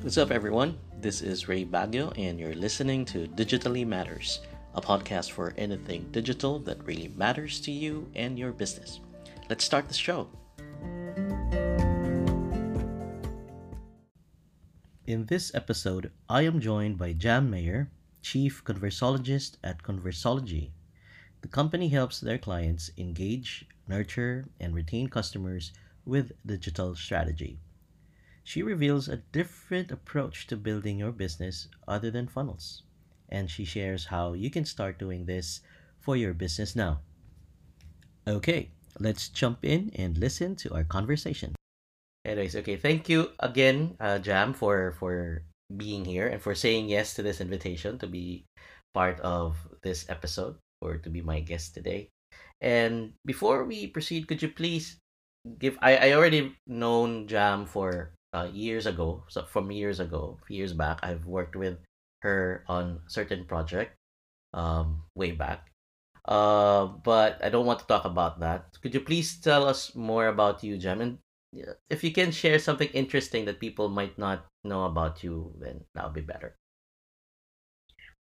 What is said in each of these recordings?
What's up, everyone? This is Ray Baguio, and you're listening to Digitally Matters, a podcast for anything digital that really matters to you and your business. Let's start the show. In this episode, I am joined by Jam Mayer, Chief Conversologist at Conversologie. The company helps their clients engage, nurture, and retain customers with digital strategy. She reveals a different approach to building your business other than funnels, and she shares how you can start doing this for your business now. Okay, let's jump in and listen to our conversation. Anyways, okay, thank you again, uh, Jam, for for being here and for saying yes to this invitation to be part of this episode or to be my guest today. And before we proceed, could you please give I, I already known Jam for uh, years ago, so from years ago, years back, I've worked with her on certain project, um, way back. Uh, but I don't want to talk about that. Could you please tell us more about you, Jam? And if you can share something interesting that people might not know about you, then that would be better.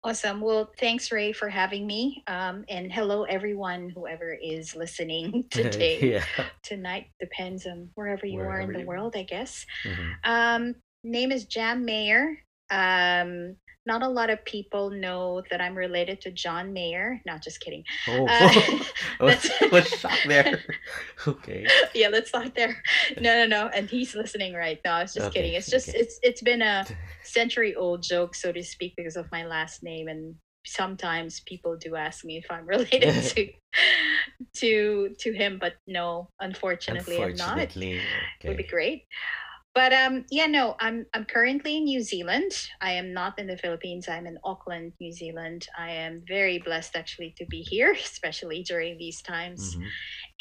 Awesome. Well, thanks, Ray, for having me. Um, and hello, everyone, whoever is listening today, yeah. tonight, depends on wherever you are in the you world, I guess. Mhm. Um, name is Jam Mayer. Um, not a lot of people know that I'm related to John Mayer. Not just kidding. Oh, Uh, was shocked there. Okay. yeah, let's start there. No, no, no. And he's listening right now. I was just Okay, kidding. It's just okay. it's it's been a century old joke, so to speak, because of my last name. And sometimes people do ask me if I'm related to to to him, but no, unfortunately, I'm not. Unfortunately, It would be great. But um, yeah, no, I'm I'm currently in New Zealand. I am not in the Philippines. I'm in Auckland, New Zealand. I am very blessed actually to be here, especially during these times. Mhm.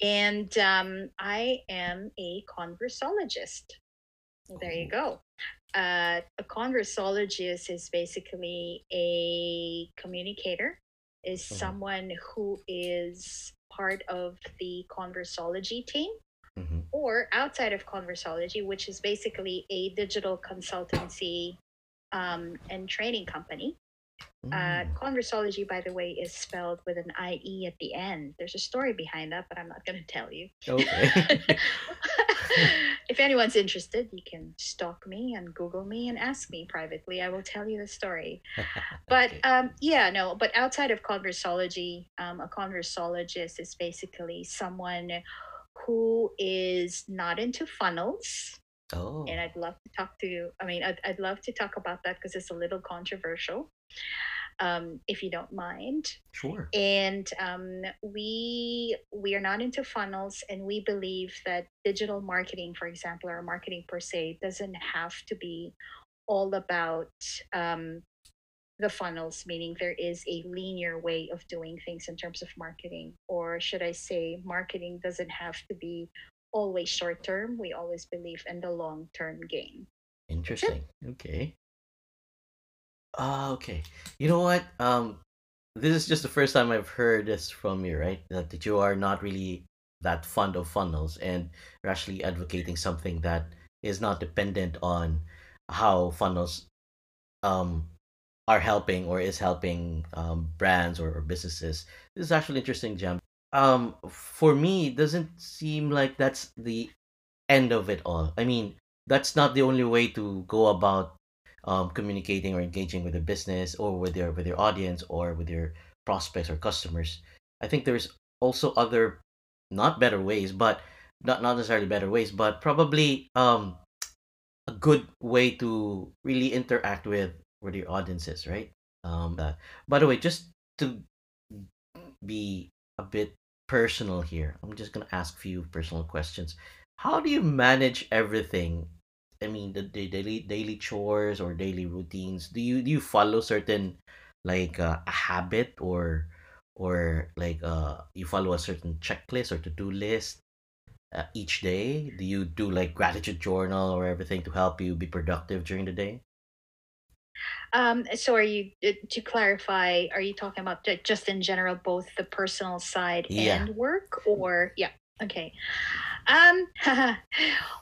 And um, I am a conversologist. Well, there you go. Uh, a conversologist is basically a communicator, is Mhm. someone who is part of the conversologie team Mhm. or outside of conversologie, which is basically a digital consultancy um, and training company. Uh, Mm. conversologie, by the way, is spelled with an IE at the end. There's a story behind that, but I'm not going to tell you. Okay. if anyone's interested, you can stalk me and Google me and ask me privately. I will tell you the story. But Okay. um, yeah, no, but outside of conversologie, um, a conversologist is basically someone who is not into funnels. oh. And I'd love to talk to you. I mean, I'd, I'd love to talk about that because it's a little controversial, um, if you don't mind Sure. and um, we we are not into funnels and we believe that digital marketing for example or marketing per se doesn't have to be all about um, the funnels meaning there is a linear way of doing things in terms of marketing or should i say marketing doesn't have to be always short term we always believe in the long term gain Interesting. Okay. Ah, okay. You know what? Um, this is just the first time I've heard this from you, right? That, that you are not really that fond of funnels and you're actually advocating something that is not dependent on how funnels um are helping or is helping um brands or, or businesses. This is actually interesting, Jam. Um, for me, it doesn't seem like that's the end of it all. I mean, that's not the only way to go about um, communicating or engaging with a business or with your with your audience or with your prospects or customers. I think there's also other not better ways, but not not necessarily better ways, but probably um a good way to really interact with with your is, right? Um, uh, by the way, just to be a bit personal here, I'm just gonna ask a few personal questions. How do you manage everything? I mean, the, the daily daily chores or daily routines. Do you do you follow certain like uh, a habit or or like uh you follow a certain checklist or to do list uh, each day? Do you do like gratitude journal or everything to help you be productive during the day? Um, so are you, uh, to clarify, are you talking about just in general, both the personal side Yeah. and work or, yeah, okay. Um,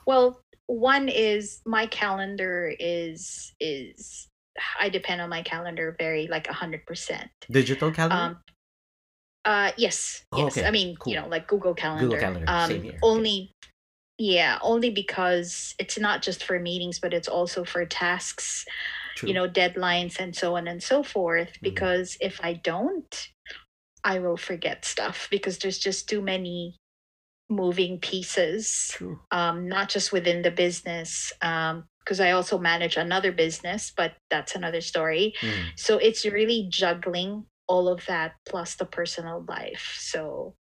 well, one is my calendar is is I depend on my calendar very like a hundred percent. Digital calendar? Um, uh, yes, Oh, yes. I okay, mean, you know, like Google Calendar. Google Calendar. Um, here. Okay. only yeah, only because it's not just for meetings, but it's also for tasks, you know, deadlines and so on and so forth. hmm Because if I don't, I will forget stuff because there's just too many moving pieces, True. um, not just within the business. Um, because I also manage another business, but that's another story. Mm. So it's really juggling all of that plus the personal life. So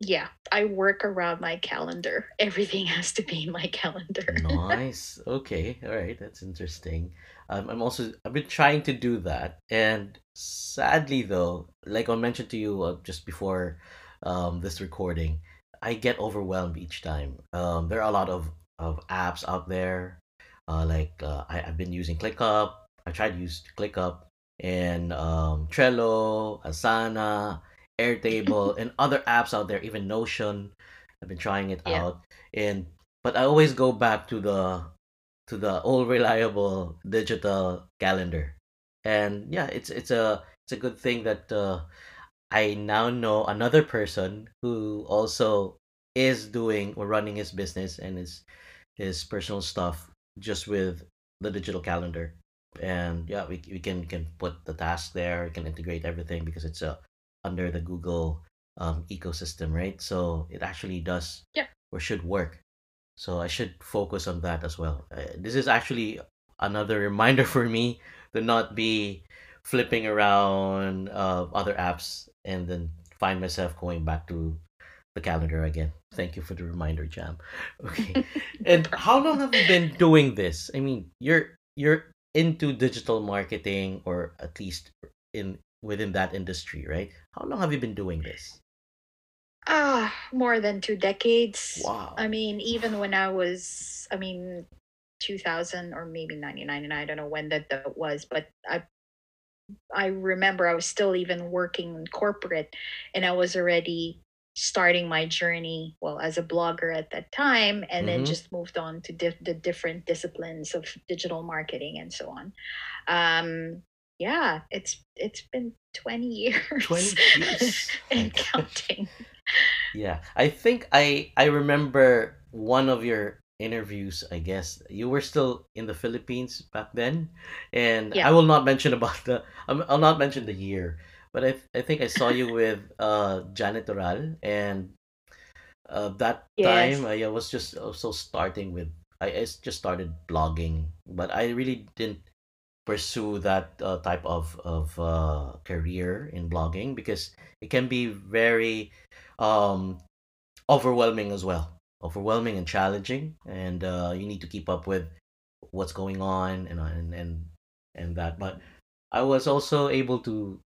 yeah, I work around my calendar. Everything has to be in my calendar. Nice. Okay. All right. That's interesting. Um, I'm also I've been trying to do that, and sadly though, like I mentioned to you uh, just before um, this recording, I get overwhelmed each time. Um, there are a lot of of apps out there. Uh, like uh, I, I've been using ClickUp. I tried to use ClickUp and um, Trello, Asana, Airtable, and other apps out there. Even Notion. I've been trying it yeah. out, and but I always go back to the to the old reliable digital calendar. And yeah, it's it's a it's a good thing that uh, I now know another person who also is doing or running his business and his his personal stuff just with the digital calendar. And yeah, we we can can put the task there, we can integrate everything because it's uh, under the Google um, ecosystem, right? So it actually does Yeah. or should work. So I should focus on that as well. Uh, this is actually another reminder for me to not be flipping around uh, other apps and then find myself going back to the calendar again. Thank you for the reminder, Jam. Okay. And how long have you been doing this? I mean, you're you're into digital marketing or at least in within that industry, right? How long have you been doing this? Ah, more than two decades. Wow. I mean, even when I was, I mean, 2000 or maybe 99, and I don't know when that, that was, but I I remember I was still even working in corporate and I was already starting my journey, well, as a blogger at that time, and then Mm-hmm. just moved on to diff- the different disciplines of digital marketing and so on. Um, yeah, it's it's been 20 years 20 years. And counting. Yeah, I think I I remember one of your interviews, I guess. You were still in the Philippines back then, and I will not mention about the I'll not mention the year, but I I think I saw you with uh Janette Toral, and uh that time I was just also starting with I just started blogging, but I really didn't pursue that uh, type of of uh, career in blogging because it can be very um, overwhelming as well. Overwhelming and challenging and uh, you need to keep up with what's going on and and and, and that. But i was also able to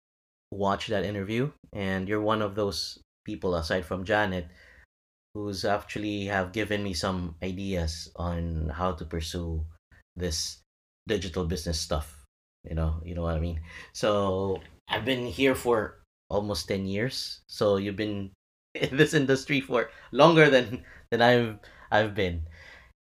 watch that interview and you're one of those people aside from janet who's actually have given me some ideas on how to pursue this digital business stuff you know you know what i mean? So i've been here for almost 10 years. So you've been in this industry for longer than than i've i've been.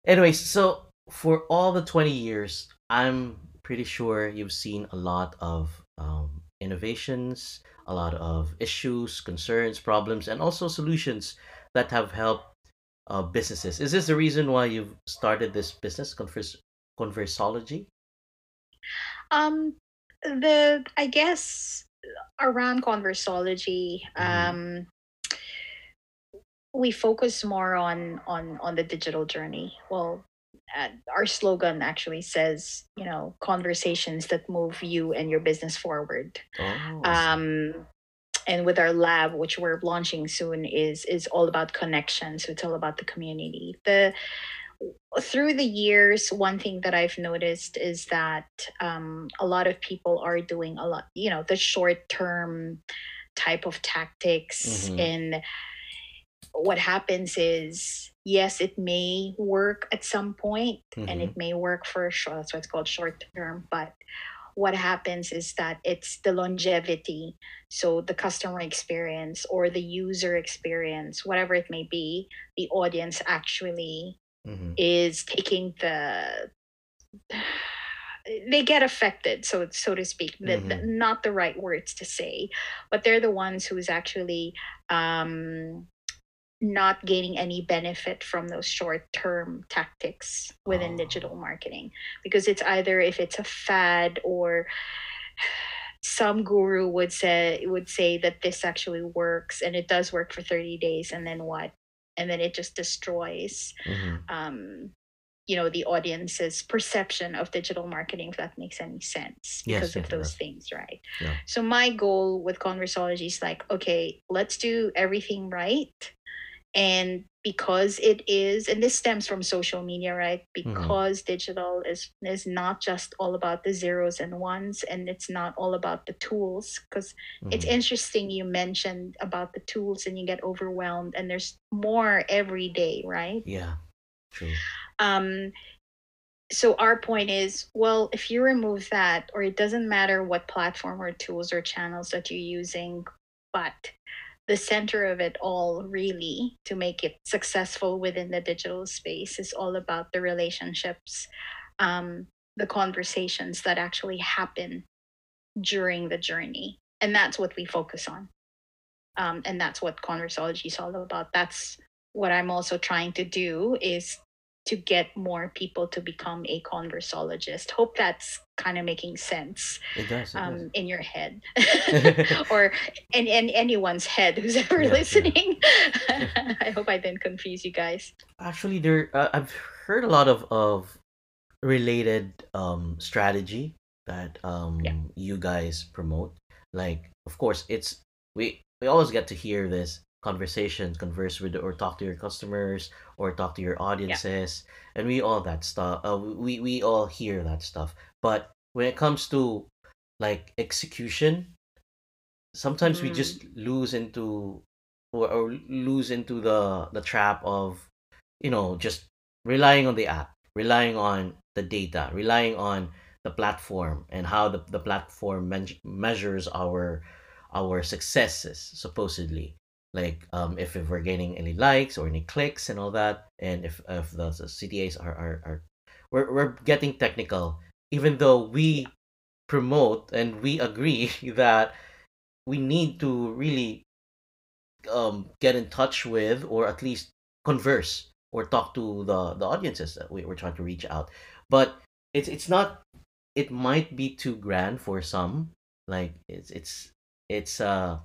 Anyways so for all the 20 years i'm pretty sure you've seen a lot of um, innovations a lot of issues concerns problems and also solutions that have helped uh, businesses. Is this the reason why you've started this business, Converse, Conversologie? Um, the I guess around conversologie, Mm-hmm. um, we focus more on on on the digital journey. Well, uh, our slogan actually says, you know, conversations that move you and your business forward. Oh, Um, and with our lab, which we're launching soon, is is all about connections. So it's all about the community. The through the years, one thing that I've noticed is that um, a lot of people are doing a lot, you know, the short term type of tactics. Mm-hmm. And what happens is, yes, it may work at some point and Mm-hmm. it may work for a short, that's why it's called short term. But what happens is that it's the longevity. So the customer experience or the user experience, whatever it may be, the audience actually Mm-hmm. is taking the they get affected so so to speak the, the- Mhm. not the right words to say but they're the ones who's actually um not gaining any benefit from those short term tactics within Oh. digital marketing because it's either if it's a fad or some guru would say would say that this actually works and it does work for 30 days and then what and then it just destroys Mm-hmm. um, you know the audience's perception of digital marketing if that makes any sense because yes, of those things right Yeah. so my goal with conversologie is like okay let's do everything right and because it is and this stems from social media right Mm-hmm. because digital is is not just all about the zeros and ones and it's not all about the tools because it's Mhm. interesting you mentioned about the tools and you get overwhelmed and there's more every day right Yeah. True. um so our point is well if you remove that or it doesn't matter what platform or tools or channels that you're using but the center of it all really to make it successful within the digital space is all about the relationships um, the conversations that actually happen during the journey. And that's what we focus on. Um, and that's what conversologie is all about. That's what i'm also trying to do is to get more people to become a conversologist hope that's kind of making sense It does. It does. um, in your head or in, in anyone's head who's ever Yeah, yeah. listening i hope i didn't confuse you guys Actually, there uh, I've heard a lot of of related um strategy that um Yeah. you guys promote. Like, of course, it's we we always get to hear this conversations, converse with or talk to your customers or talk to your audiences, and we all that stuff. Uh, we we all hear that stuff. But when it comes to like execution, sometimes we Mm. just lose into or, or lose into the the trap of you know just relying on the app relying on the data relying on the platform and how the, the platform men- measures our our successes supposedly like um if, if we're gaining any likes or any clicks and all that and if if the, the ctas are, are are we're, we're getting technical even though we promote and we agree that we need to really um get in touch with or at least converse or talk to the the audiences that we, we're trying to reach out. But it's it's not it might be too grand for some like it's it's it's uh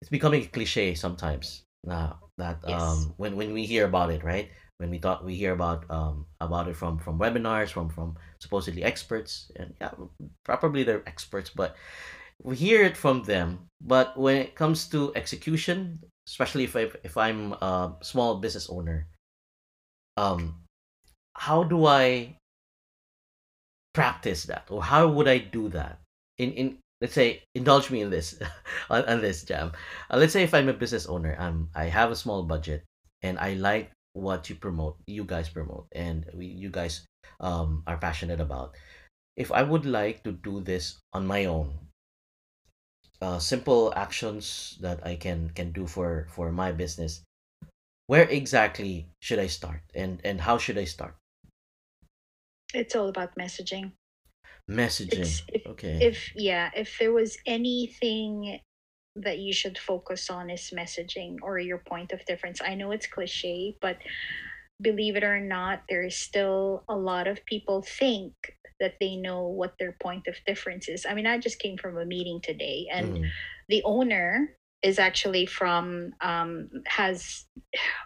it's becoming a cliche sometimes now that Yes. um when when we hear about it right? When we thought we hear about um about it from from webinars from from supposedly experts and yeah probably they're experts but we hear it from them. But when it comes to execution especially if I, if I'm a small business owner um how do I practice that? Or how would I do that? In in let's say indulge me in this on, on this jam. Uh, let's say if I'm a business owner i'm I have a small budget and I like what you promote you guys promote and we, you guys um are passionate about. If I would like to do this on my own uh, simple actions that I can can do for for my business where exactly should I start? And and how should I start? It's all about messaging messaging. If- okay. if yeah if there was anything that you should focus on is messaging or your point of difference. I know it's cliche but believe it or not there is still a lot of people think that they know what their point of difference is. I mean i just came from a meeting today and Mhm. the owner is actually from um, has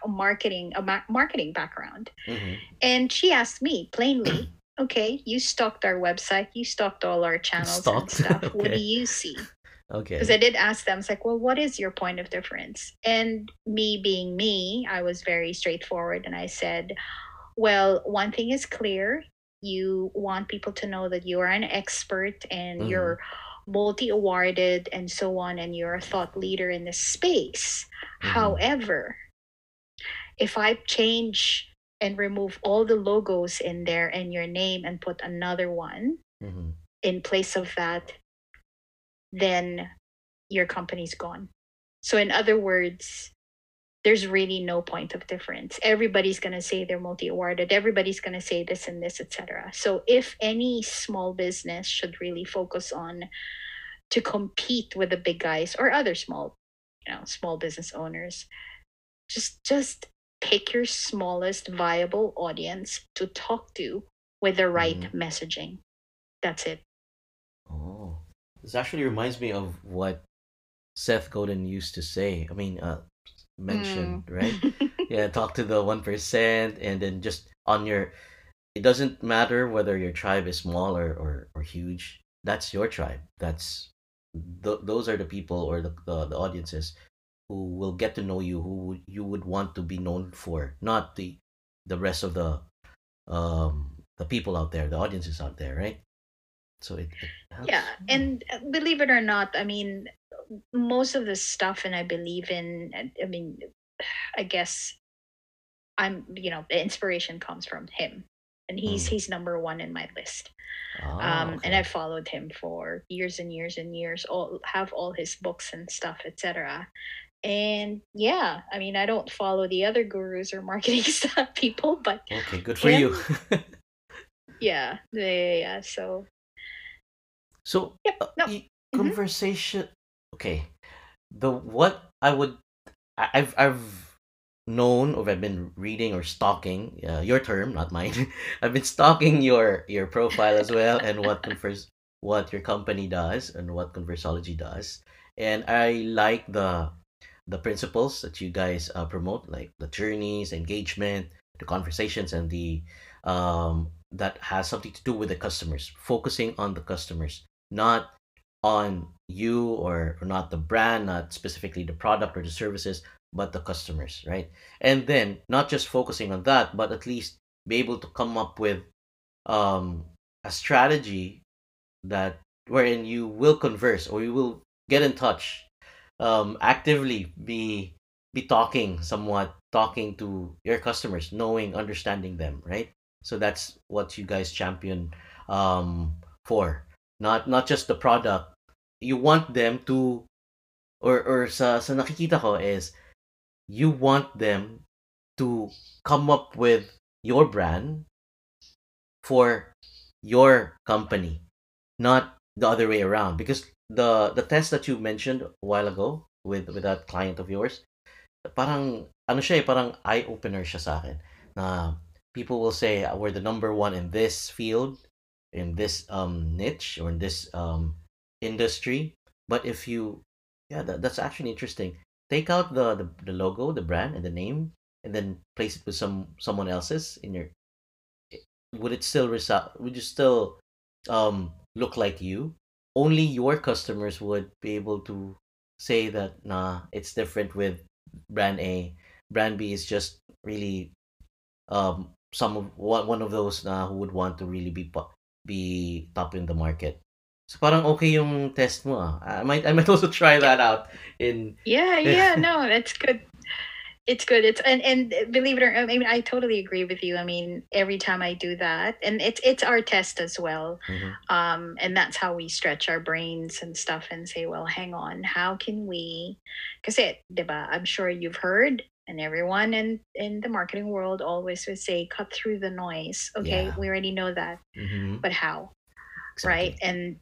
a marketing a ma- marketing background. Mhm. and she asked me plainly, okay, you stalked our website, you stalked all our channels Stalked? and stuff. What do you see? okay Because I did ask them, it's like, well, what is your point of difference? And me being me, I was very straightforward and I said, well, one thing is clear. You want people to know that you are an expert and Mhm. you're multi awarded and so on, and you're a thought leader in this space. Mhm. However, if I change and remove all the logos in there and your name and put another one Mhm. in place of that, then your company's gone. So, in other words, there's really no point of difference. Everybody's going to say they're multi awarded, everybody's going to say this and this, etc. So, if any small business should really focus on to compete with the big guys or other small, you know, small business owners, just just pick your smallest viable audience to talk to with the right Mhm. messaging. That's it. Oh, this actually reminds me of what Seth Godin used to say. I mean, uh, Mm. mentioned, right? Yeah, talk to the 1% and then just on your it doesn't matter whether your tribe is small or or, or huge. That's your tribe. That's th- those are the people or the, the the audiences who will get to know you, who you would want to be known for, not the the rest of the um the people out there, the audiences out there, right? So it, it yeah, and uh, believe it or not, I mean, most of the stuff, and I believe in. I mean, I guess I'm. You know, the inspiration comes from him, and he's Mm. he's number one in my list. Ah, Um, and. I've followed him for years and years and years. All have all his books and stuff, etc. And yeah, I mean, I don't follow the other gurus or marketing stuff people, but Okay, good for you. yeah, yeah, yeah. yeah. So So, yep, uh, no, mhm. conversation. Okay, the what I would I've I've known or I've been reading or stalking uh, your term, not mine. I've been stalking your your profile as well and what converse what your company does and what Conversologie does, and I like the the principles that you guys uh, promote, like the journeys, engagement, the conversations, and the um, that has something to do with the customers, focusing on the customers, not on you or, or not the brand, not specifically the product or the services, but the customers, right? And then not just focusing on that, but at least be able to come up with um, a strategy that wherein you will converse or you will get in touch um actively be be talking somewhat talking to your customers knowing understanding them right? So that's what you guys champion um for. Not not just the product. You want them to or or sa sa nakikita ko is you want them to come up with your brand for your company not the other way around. Because the the test that you mentioned a while ago with with that client of yours parang ano siya eh, parang eye opener siya sa akin na people will say "Ah, we're the number one in this field in this um niche or in this um industry. But if you yeah that, that's actually interesting. Take out the, the the logo the brand and the name and then place it with some someone else's in your would it still result would you still um look like you only your customers would be able to say that nah it's different with brand a brand b is just really um some of one, one of those na who would want to really be be top in the market so parang okay yung test mo ah. i might i might also try that out in yeah, yeah, no, that's good. It's good. It's and and believe it or I mean, I totally agree with you. I mean, every time I do that, and it's it's our test as well. Mhm. Um, and that's how we stretch our brains and stuff and say, well, hang on, how can we? Because it, diba, I'm sure you've heard, and everyone in in the marketing world always would say, cut through the noise. Okay, Yeah. we already know that, Mhm. but how? right and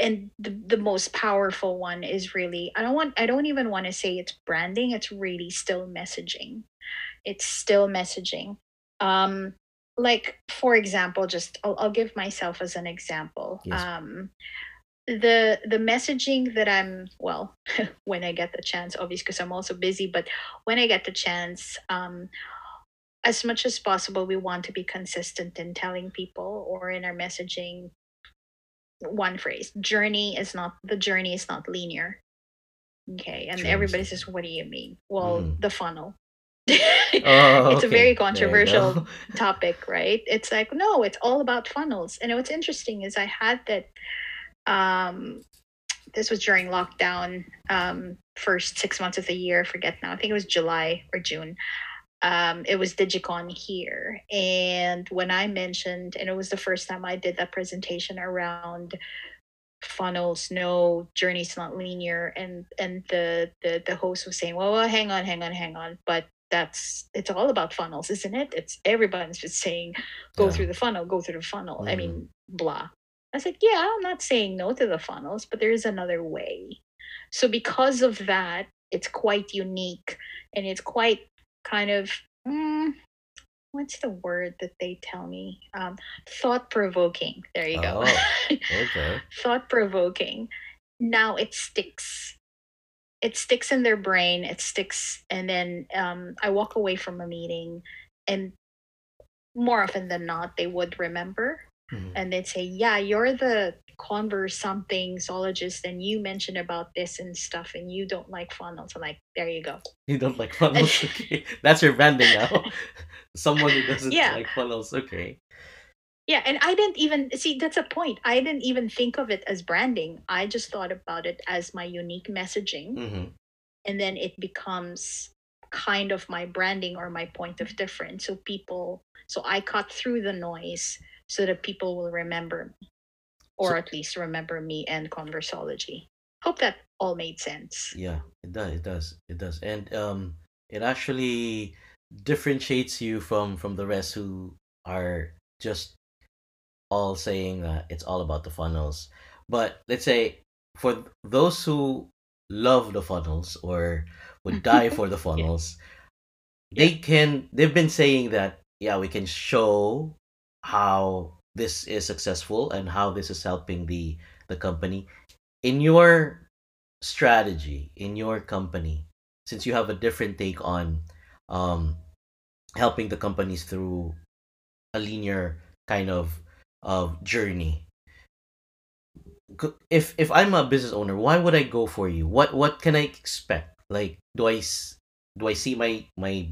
and the, the most powerful one is really i don't want i don't even want to say it's branding it's really still messaging. It's still messaging. Um like for example just i'll, I'll give myself as an example. Yes. um the the messaging that i'm well when i get the chance obviously because i'm also busy but when i get the chance um as much as possible we want to be consistent in telling people or in our messaging one phrase. Journey is not the journey is not linear. Okay and everybody says what do you mean? Well Mhm. the funnel. Oh it's a very controversial topic right? It's like no it's all about funnels. And what's interesting is i had that um this was during lockdown um first six months of the year I forget now i think it was july or june um it was digicon here. And when i mentioned and it was the first time i did that presentation around funnels no journey's not linear and and the the, the host was saying well, well hang on hang on hang on. But that's it's all about funnels isn't it? It's everyone's just saying go Yeah. through the funnel go through the funnel. I Mhm. mean blah. I said yeah i'm not saying no to the funnels but there is another way. So because of that it's quite unique and it's quite kind of mm, what's the word that they tell me? Um, thought provoking there you go. Oh. Okay. thought provoking now it sticks. It sticks in their brain. It sticks and then um, i walk away from a meeting and more often than not they would remember Mhm. and they'd say yeah you're the converse something zoologist and you mentioned about this and stuff and you don't like funnels i'm like there you go You don't like funnels? Okay. That's your branding now. Someone who doesn't Yeah. like funnels. Okay. Yeah, and I didn't even see that's a point. I didn't even think of it as branding. I just thought about it as my unique messaging. hmm And then it becomes kind of my branding or my point of difference. So people, so I cut through the noise so that people will remember me, or So- at least remember me and conversologie. Hope that all made sense. Yeah, it does. It does. It does. And um, it actually differentiates you from from the rest who are just all saying that it's all about the funnels. But let's say for those who love the funnels or would die for the funnels, they can. They've been saying that yeah, we can show how this is successful and how this is helping the the company. In your strategy in your company since you have a different take on um helping the companies through a linear kind of of journey if if i'm a business owner why would i go for you? What what can i expect? Like do i do i see my my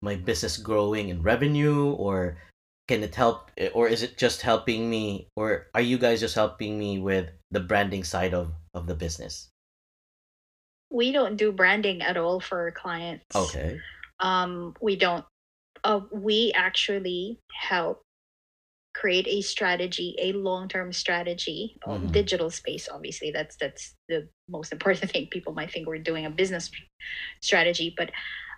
my business growing in revenue or can it help or is it just helping me or are you guys just helping me with the branding side of of the business We don't do branding at all for our clients. okay um, we don't uh, we actually help create a strategy a long-term strategy Mhm. digital space obviously that's that's the most important thing people might think we're doing a business strategy but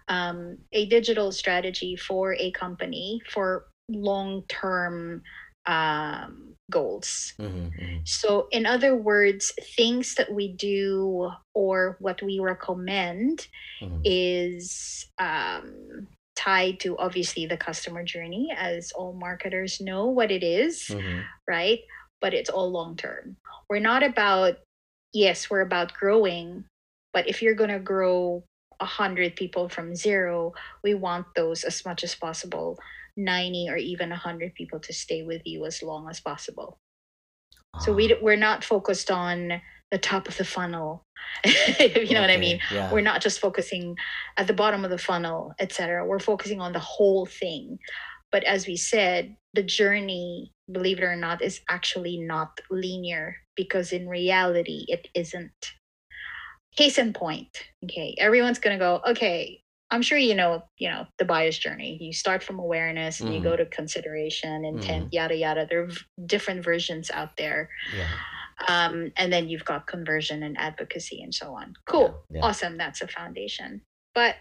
um, a digital strategy for a company for long-term um, goals hmm so, in other words, things that we do or what we recommend hmm is um, tied to obviously the customer journey, as all marketers know what it is, hmm right? But it's all long term. We're not about, yes, we're about growing, but if you're going to grow a 100 people from zero, we want those as much as possible. 90 or even 100 people to stay with you as long as possible. So we, ah. we're not focused on the top of the funnel. you know what I mean? yeah We're not just focusing at the bottom of the funnel, etc. We're focusing on the whole thing. But as we said, the journey, believe it or not, is actually not linear because in reality it isn't. Case in point, okay, everyone's gonna go, okay, I'm sure you know, you know, the buyer's journey. You start from awareness and you Mhm. go to consideration, intent, yada yada. There are different versions out there yeah um, and then you've got conversion and advocacy and so on. Cool, yeah. awesome. That's a foundation. But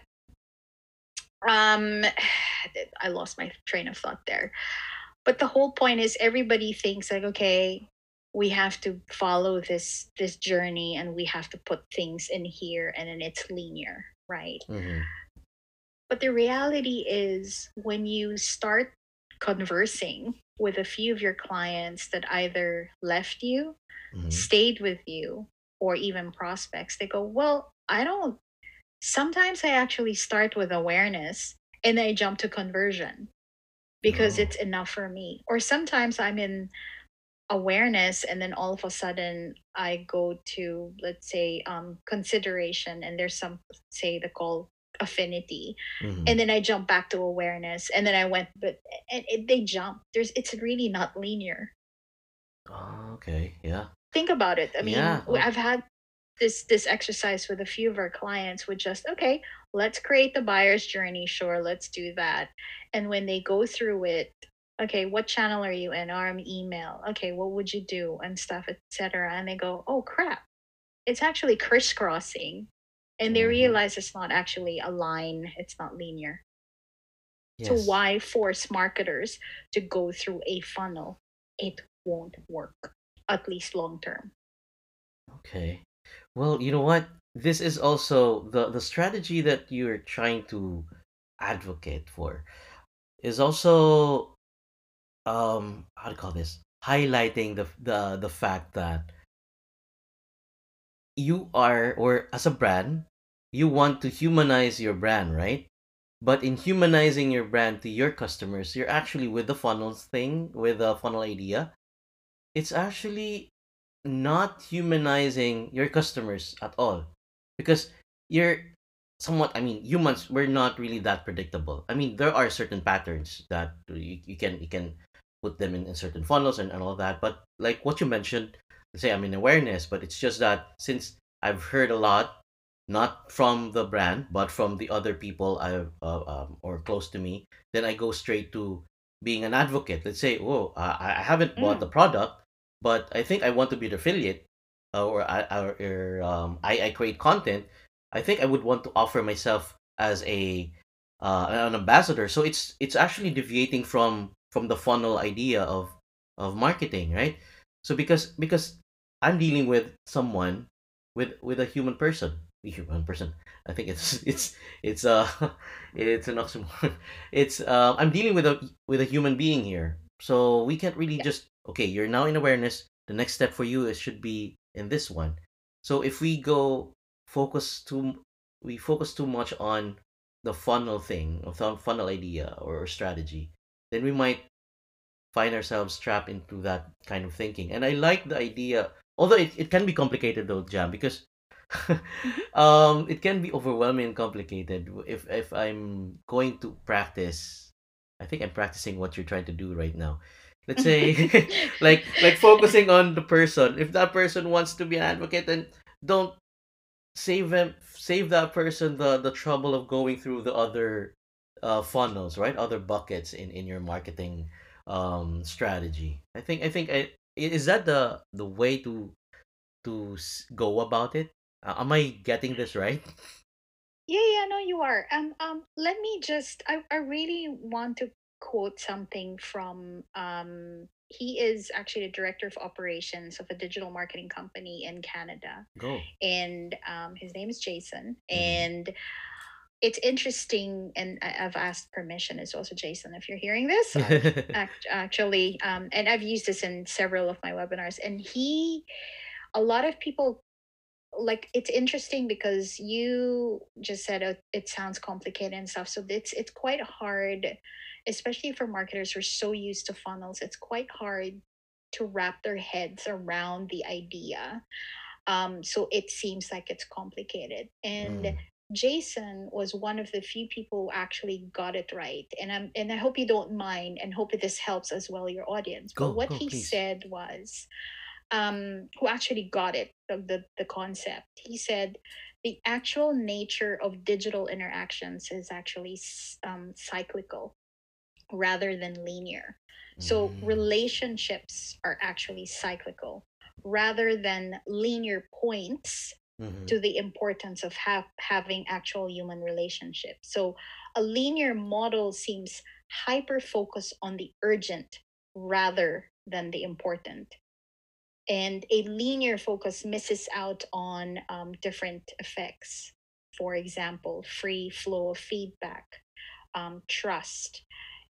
um, I lost my train of thought there. But the whole point is, everybody thinks like, okay, we have to follow this this journey, and we have to put things in here, and then it's linear, right? hmm But the reality is, when you start conversing with a few of your clients that either left you hmm stayed with you or even prospects they go well i don't sometimes i actually start with awareness and then i jump to conversion because Oh. it's enough for me or sometimes i'm in awareness and then all of a sudden i go to let's say um, consideration and there's some say the call affinity hmm and then i jump back to awareness and then i went but and it, they jump there's it's really not linear Oh, okay yeah think about it. I mean, Yeah. I've had this this exercise with a few of our clients with just okay, let's create the buyer's journey. Sure, let's do that. And when they go through it, okay, what channel are you in? arm email. Okay, what would you do and stuff, etc. And they go, oh crap, it's actually crisscrossing, and they realize it's not actually a line. It's not linear. So why force marketers to go through a funnel? It won't work, at least long term. Okay. Well, you know what? This is also the the strategy that you're trying to advocate for is also um how to call this highlighting the the the fact that you are or as a brand you want to humanize your brand, right? But in humanizing your brand to your customers, you're actually with the funnels thing, with the funnel idea, it's actually not humanizing your customers at all. Because you're somewhat i mean humans we're not really that predictable. I mean there are certain patterns that you, you can you can put them in, in certain funnels and, and all that. But like what you mentioned say i'm in awareness but it's just that since i've heard a lot not from the brand but from the other people i uh, um, or close to me then i go straight to being an advocate let's say oh i, I haven't bought Mm, the product but I think I want to be the affiliate, uh, or I or, or um, I, I create content. I think I would want to offer myself as a uh, an ambassador. So it's it's actually deviating from from the funnel idea of of marketing, right? So because because I'm dealing with someone with with a human person, human person. I think it's it's it's uh it's an oxymoron. It's uh, I'm dealing with a with a human being here. So we can't really yeah. just okay, you're now in awareness. The next step for you is should be in this one. So if we go focus too we focus too much on the funnel thing, or funnel idea or strategy, then we might find ourselves trapped into that kind of thinking. And I like the idea, although it, it can be complicated though, Jam, because. um it can be overwhelming and complicated if if I'm going to practice. I think I'm practicing what you're trying to do right now. Let's say like like focusing on the person. If that person wants to be an advocate, then don't save them save that person the the trouble of going through the other uh funnels right other buckets in in your marketing um strategy i think i think I, is that the the way to to go about it uh, am i getting this right Yeah, yeah, no, you are. Um, um, let me just, I, I really want to quote something from, um, he is actually the director of operations of a digital marketing company in Canada. go And um, his name is Jason. mm-hmm. And it's interesting, and I've asked permission as well. So, Jason, if you're hearing this, act, actually, um, and I've used this in several of my webinars. And he, a lot of people like it's interesting because you just said it, it sounds complicated and stuff. So it's it's quite hard especially for marketers who are so used to funnels it's quite hard to wrap their heads around the idea. Um, so it seems like it's complicated. And mm. jason was one of the few people who actually got it right and i'm and i hope you don't mind and hope that this helps as well your audience. But go what go he please. said was um, who actually got it, the, the, the concept. He said the actual nature of digital interactions is actually um, cyclical rather than linear. So mm. relationships are actually cyclical rather than linear points mm-hmm. to the importance of ha- having actual human relationships. So a linear model seems hyper focused on the urgent rather than the important and a linear focus misses out on um, different effects. For example, free flow of feedback, um, trust,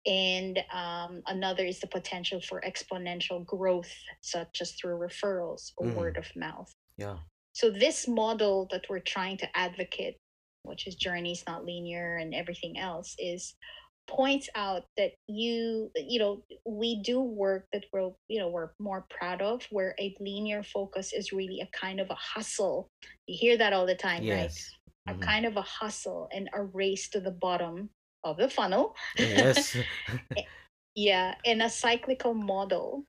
and um, another is the potential for exponential growth, such as through referrals or mm. word of mouth. yeah So, this model that we're trying to advocate, which is journeys not linear and everything else, is points out that you you know we do work that we're you know we're more proud of where a linear focus is really a kind of a hustle. You hear that all the time right? Yes. A mm-hmm. kind of a hustle and a race to the bottom of the funnel. Yes. Yeah in a cyclical model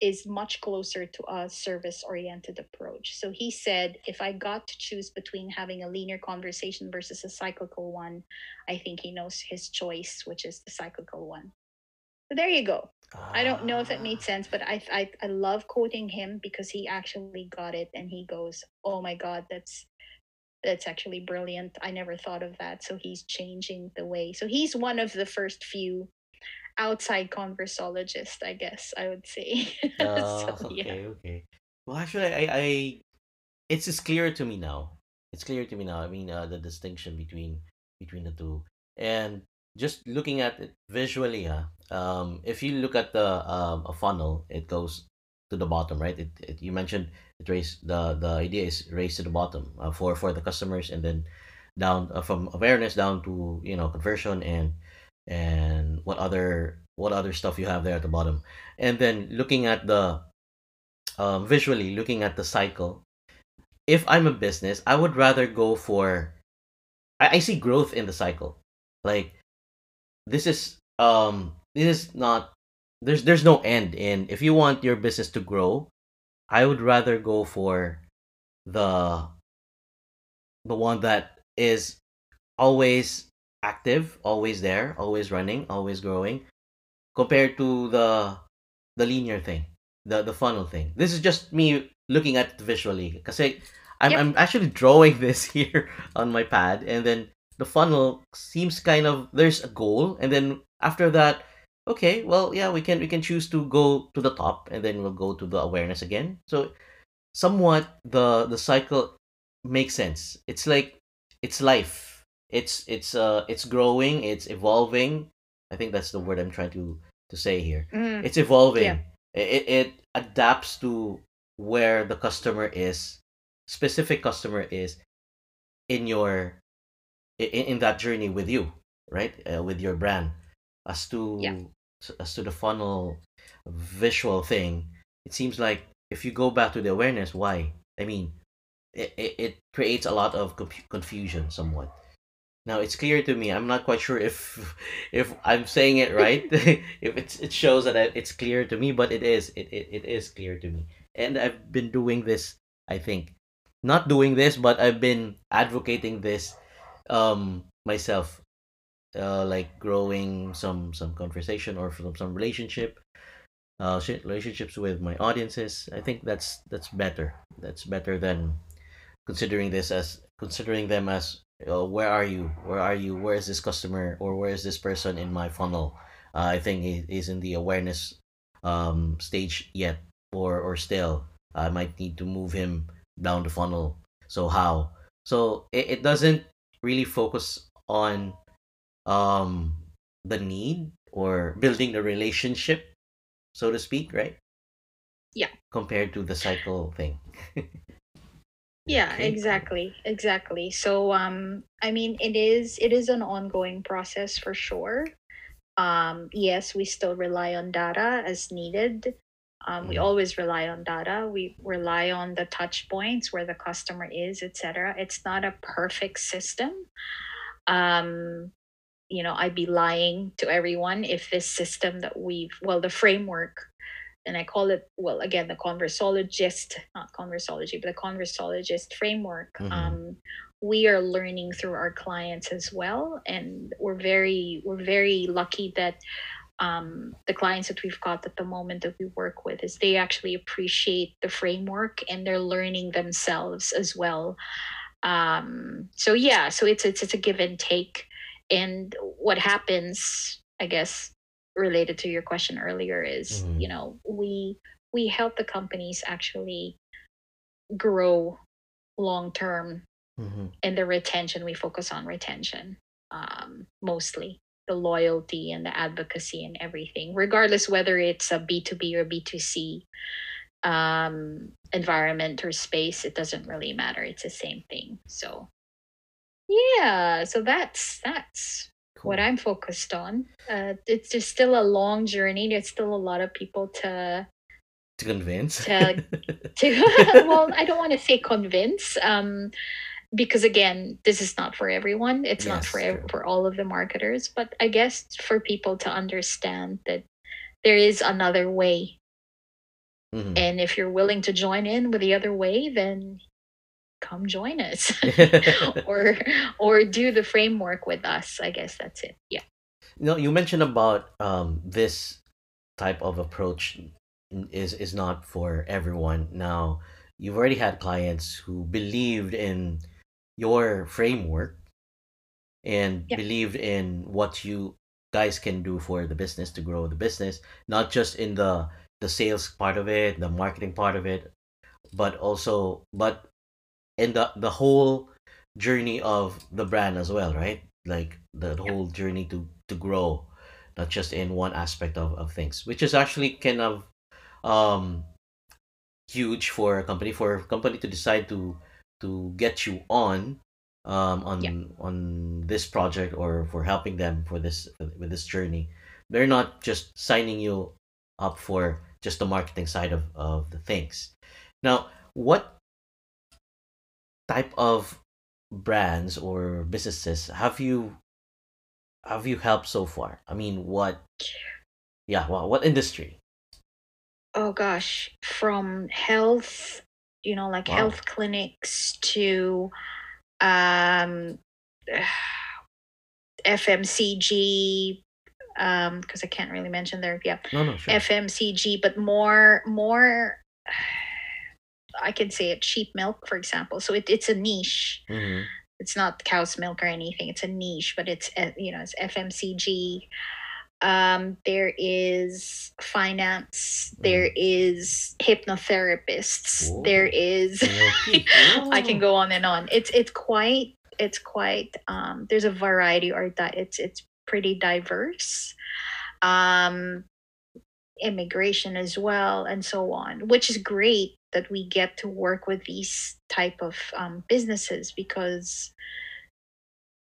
is much closer to a service oriented approach. So he said, if I got to choose between having a linear conversation versus a cyclical one, I think he knows his choice, which is the cyclical one. So there you go. I don't know if it made Ah, sense, but I, I I love quoting him because he actually got it and he goes, "Oh my god, that's that's actually brilliant. I never thought of that." So he's changing the way. So he's one of the first few outside conversologist, I guess I would say. so uh, yeah. okay, okay. Well, actually, I, I, it's just clear to me now. It's clear to me now. I mean, uh, the distinction between between the two, and just looking at it visually, huh? Um, if you look at the um a funnel, it goes to the bottom, right? It, it you mentioned it raise the the idea is raised to the bottom uh, for for the customers, and then down uh, from awareness down to you know conversion and and what other what other stuff you have there at the bottom, and then looking at the um, visually looking at the cycle if i'm a business i would rather go for I, I see growth in the cycle. Like this is um this is not there's there's no end in if you want your business to grow i would rather go for the the one that is always active always there always running always growing compared to the the linear thing, the the funnel thing. This is just me looking at it visually because I'm Yep. I'm actually drawing this here on my pad, and then the funnel seems kind of there's a goal, and then after that, okay, well yeah, we can we can choose to go to the top, and then we'll go to the awareness again. So somewhat the the cycle makes sense. It's like it's life. It's it's uh it's growing. It's evolving. I think that's the word I'm trying to to say here. Mm, It's yeah. evolving. It it adapts to where the customer is, specific customer is in your in, in that journey with you, right? Uh, with your brand. As to Yeah. as to the funnel visual thing, it seems like if you go back to the awareness, why? I mean, it, it, it creates a lot of confu- confusion somewhat. Now it's clear to me. I'm not quite sure if if I'm saying it right. if it's it shows that it's clear to me, but it is. It, it it is clear to me. And I've been doing this. I think not doing this, but I've been advocating this um myself. Uh, like growing some some conversation or from some relationship uh relationships with my audiences. I think that's that's better. That's better than considering this as considering them as uh, where are you? Where are you? Where is this customer or where is this person in my funnel? Uh, i think he is in the awareness um stage yet or or still. I might need to move him down the funnel. So how? So it, it doesn't really focus on um the need or building the relationship so to speak right? Yeah. compared to the cycle thing Yeah, okay exactly. Exactly. So um I mean it is it is an ongoing process for sure. Um yes, we still rely on data as needed. Um, we mm-hmm. always rely on data. We rely on the touch points where the customer is, etc. It's not a perfect system. Um, you know, I'd be lying to everyone if this system that we've well, the framework and I call it well again the conversologist, not conversologie, but the conversologist framework. Mm-hmm. Um, we are learning through our clients as well, and we're very we're very lucky that um, the clients that we've got at the moment that we work with is they actually appreciate the framework and they're learning themselves as well. Um, so yeah, so it's it's it's a give and take, and what happens, I guess, related to your question earlier is Mm-hmm. you know we we help the companies actually grow long term Mm-hmm. and the retention we focus on retention um, mostly the loyalty and the advocacy and everything regardless whether it's a b2b or b2c um, environment or space it doesn't really matter it's the same thing so yeah so that's that's cool. What i'm focused on. Uh, it's just still a long journey. There's still a lot of people to to convince. to to well i don't want to say convince um because again this is not for everyone. It's not for true. for all of the marketers but i guess for people to understand that there is another way. Mm-hmm. and if you're willing to join in with the other way then come join us or or do the framework with us i guess that's it yeah know, you mentioned about um this type of approach is is not for everyone. Now, you've already had clients who believed in your framework and believed in what you guys can do for the business to grow the business, not just in the the sales part of it, the marketing part of it, but also but in the the whole journey of the brand as well, right? Like the, the whole journey to to grow, not just in one aspect of, of things, which is actually kind of um huge for a company for a company to decide to to get you on um Yeah. on on this project or for helping them for this with this journey they're not just signing you up for just the marketing side of of the things now what type of brands or businesses have you have you helped so far i mean what yeah well, what industry Oh gosh, from health, you know, like wow health clinics to um FMCG um because I can't really mention there. Yeah. no no sure FMCG, but more more I can say it cheap milk, for example. So it, it's a niche. mm-hmm. It's not cow's milk or anything. It's a niche, but it's uh, you know it's FMCG. Um, there is finance. There Mm-hmm. is hypnotherapists. There is. I can go on and on. It's it's quite it's quite um, there's a variety or that it's it's pretty diverse. Um, immigration as well and so on which is great that we get to work with these type of um, businesses because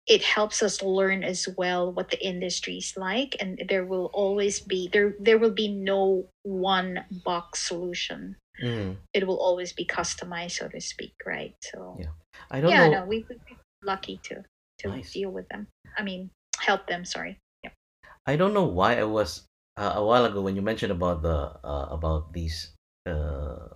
it helps us learn as well what the industry is like and there will always be there there will be no one box solution Mhm. it will always be customized so to speak right so Yeah. I don't yeah know. no we we we're lucky to to Nice. deal with them i mean help them sorry yeah I don't know why I was uh, a while ago when you mentioned about the uh, about these uh,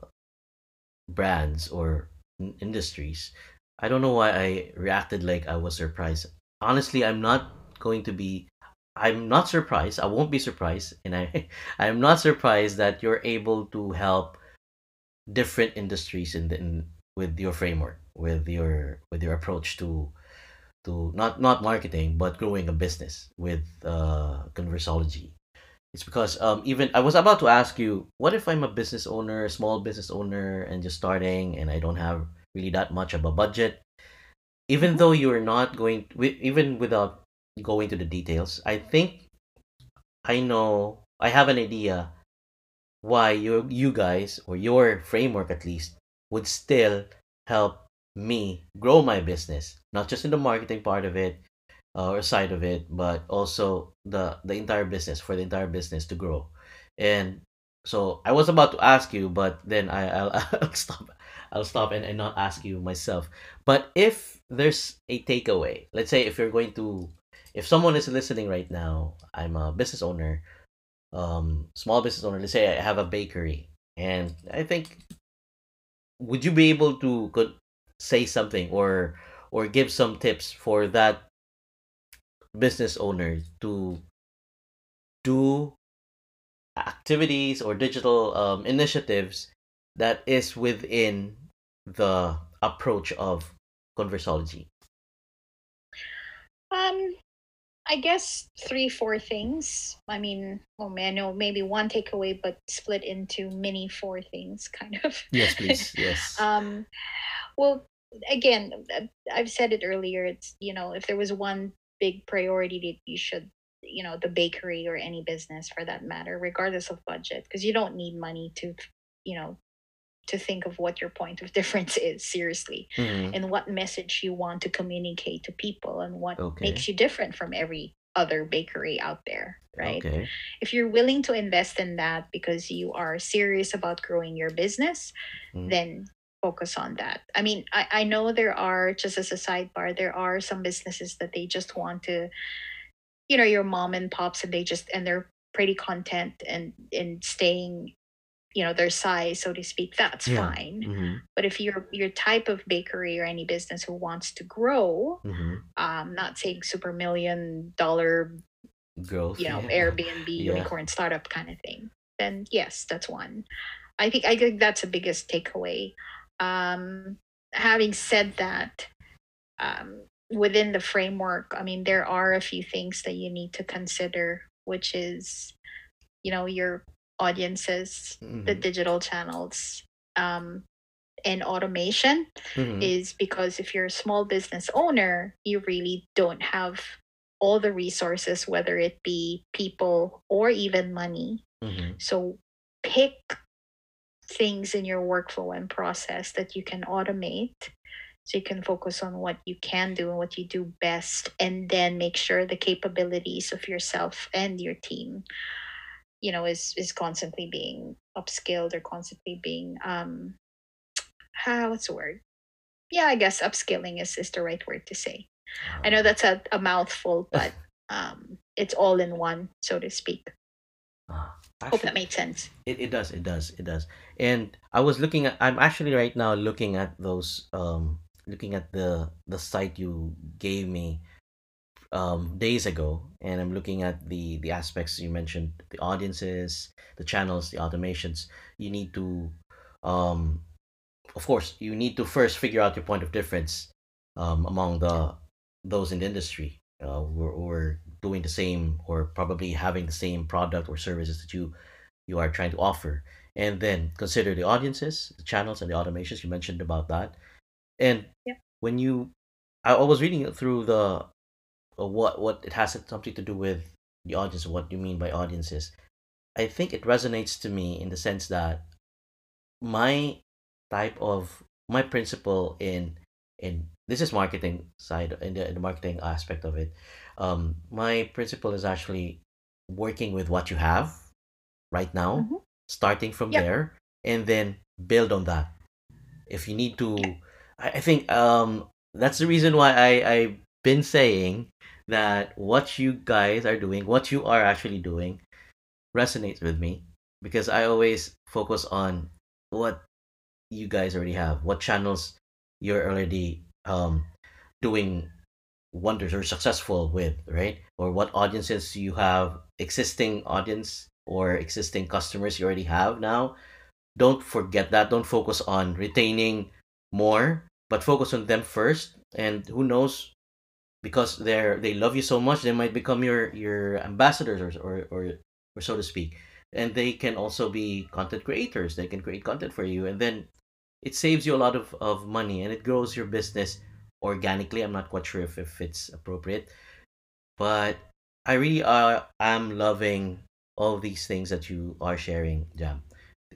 brands or in- industries. I don't know why I reacted like I was surprised. Honestly, I'm not going to be. I'm not surprised. I won't be surprised, and I I'm not surprised that you're able to help different industries in the in, with your framework, with your with your approach to to not not marketing but growing a business with uh conversologie it's because um even i was about to ask you what if i'm a business owner small business owner and just starting and i don't have really that much of a budget? Even though you're not going even without going to the details i think i know i have an idea why you you guys or your framework at least would still help me grow my business. Not just in the marketing part of it uh, or side of it but also the the entire business for the entire business to grow. And so i was about to ask you but then I, I'll, I'll stop i'll stop and, and not ask you myself. But if there's a takeaway let's say if you're going to if someone is listening right now i'm a business owner um small business owner let's say i have a bakery and i think would you be able to could say something or or give some tips for that business owner to do activities or digital um, initiatives that is within the approach of conversologie um I guess three, four things. I mean, oh man, no, maybe one takeaway, but split into many four things, kind of. yes please yes um, well, again, I've said it earlier. It's you know, if there was one big priority that you should, you know, the bakery or any business for that matter, regardless of budget, because you don't need money to, you know, to think of what your point of difference is seriously Mhm. and what message you want to communicate to people and what okay makes you different from every other bakery out there right okay if you're willing to invest in that because you are serious about growing your business Mhm. then focus on that i mean I, I know there are just as a sidebar there are some businesses that they just want to you know your mom and pops and they just and they're pretty content and in staying you know their size so to speak that's yeah fine mm-hmm. but if you're your type of bakery or any business who wants to grow Mm-hmm. um not saying super million dollar growth. you know Yeah. Airbnb Yeah. unicorn startup kind of thing, then yes, that's one. I think I think that's the biggest takeaway. Um, having said that, um, within the framework, I mean, there are a few things that you need to consider, which is, you know, your audiences, the Mhm. digital channels, um, and automation Mhm. is because if you're a small business owner, you really don't have all the resources, whether it be people or even money. Mhm. So pick things in your workflow and process that you can automate. So you can focus on what you can do and what you do best and then make sure the capabilities of yourself and your team you know is is constantly being upskilled or constantly being um how what's the word? Yeah i guess upskilling is, is the right word to say. I know that's a, a mouthful but um it's all in one so to speak Ah, hope that made sense It, it does, it does, it does. And I was looking at I'm actually right now looking at those um looking at the the site you gave me um days ago and I'm looking at the the aspects you mentioned, the audiences, the channels, the automations. You need to um of course, you need to first figure out your point of difference um among the those in the industry. Uh, we're, we're doing the same or probably having the same product or services that you you are trying to offer. And then consider the audiences the channels and the automations. You mentioned about that. And Yep. when you i I was reading it through the uh, what what it has something to do with the audience what you mean by audiences. I think it resonates to me in the sense that my type of my principle in in this is marketing side in the, in the marketing aspect of it um my principle is actually working with what you have right now Mhm. starting from Yep. there and then build on that if you need to I, I think um that's the reason why i i've been saying that what you guys are doing what you are actually doing resonates with me because i always focus on what you guys already have what channels you're already um doing wonders or successful with right? Or what audiences you have existing audience or existing customers you already have now. Don't forget that. Don't focus on retaining more but focus on them first. And who knows because they're they love you so much they might become your your ambassadors or or or, or so to speak. And they can also be content creators. They can create content for you. And then it saves you a lot of, of money and it grows your business organically i'm not quite sure if, if it's appropriate but i really uh, am loving all these things that you are sharing jam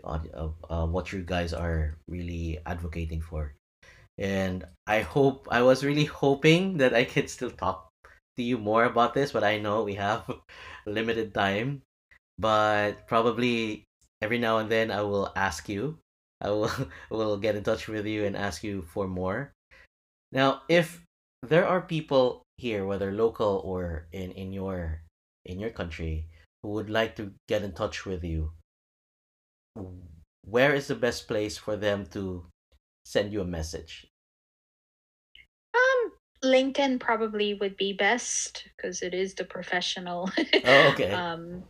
of uh, what you guys are really advocating for and I hope I was really hoping that I could still talk to you more about this, but I know we have limited time. But probably every now and then I will ask you. I will will get in touch with you and ask you for more. Now, if there are people here, whether local or in in your in your country, who would like to get in touch with you, where is the best place for them to send you a message? Um, LinkedIn probably would be best because it is the professional Oh, okay. um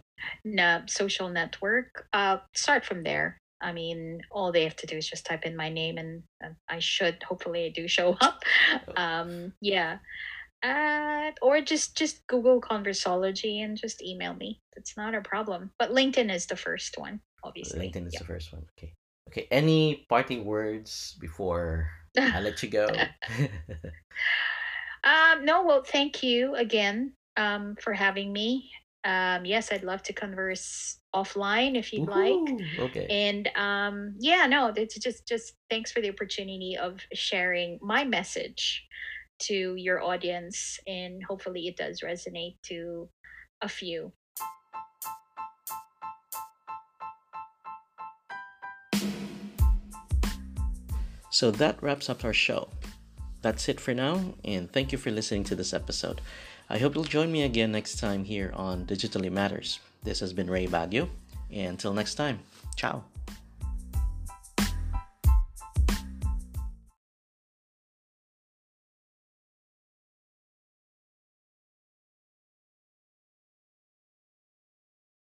na- social network. Uh, start from there. I mean, all they have to do is just type in my name, and I should hopefully I do show up. Um, yeah. Uh, or just just Google Conversologie and just email me. That's not a problem. But LinkedIn is the first one, obviously. LinkedIn is Yeah. the first one. Okay. Okay. Any parting words before I let you go? Um, no, well, thank you again um, for having me. Um, yes, I'd love to converse offline if you'd like. Okay. And um, yeah, no, it's just just thanks for the opportunity of sharing my message to your audience, and hopefully it does resonate to a few. So that wraps up our show. That's it for now, and thank you for listening to this episode. I hope you'll join me again next time here on Digitally Matters. This has been Ray Baguio, and until next time, ciao.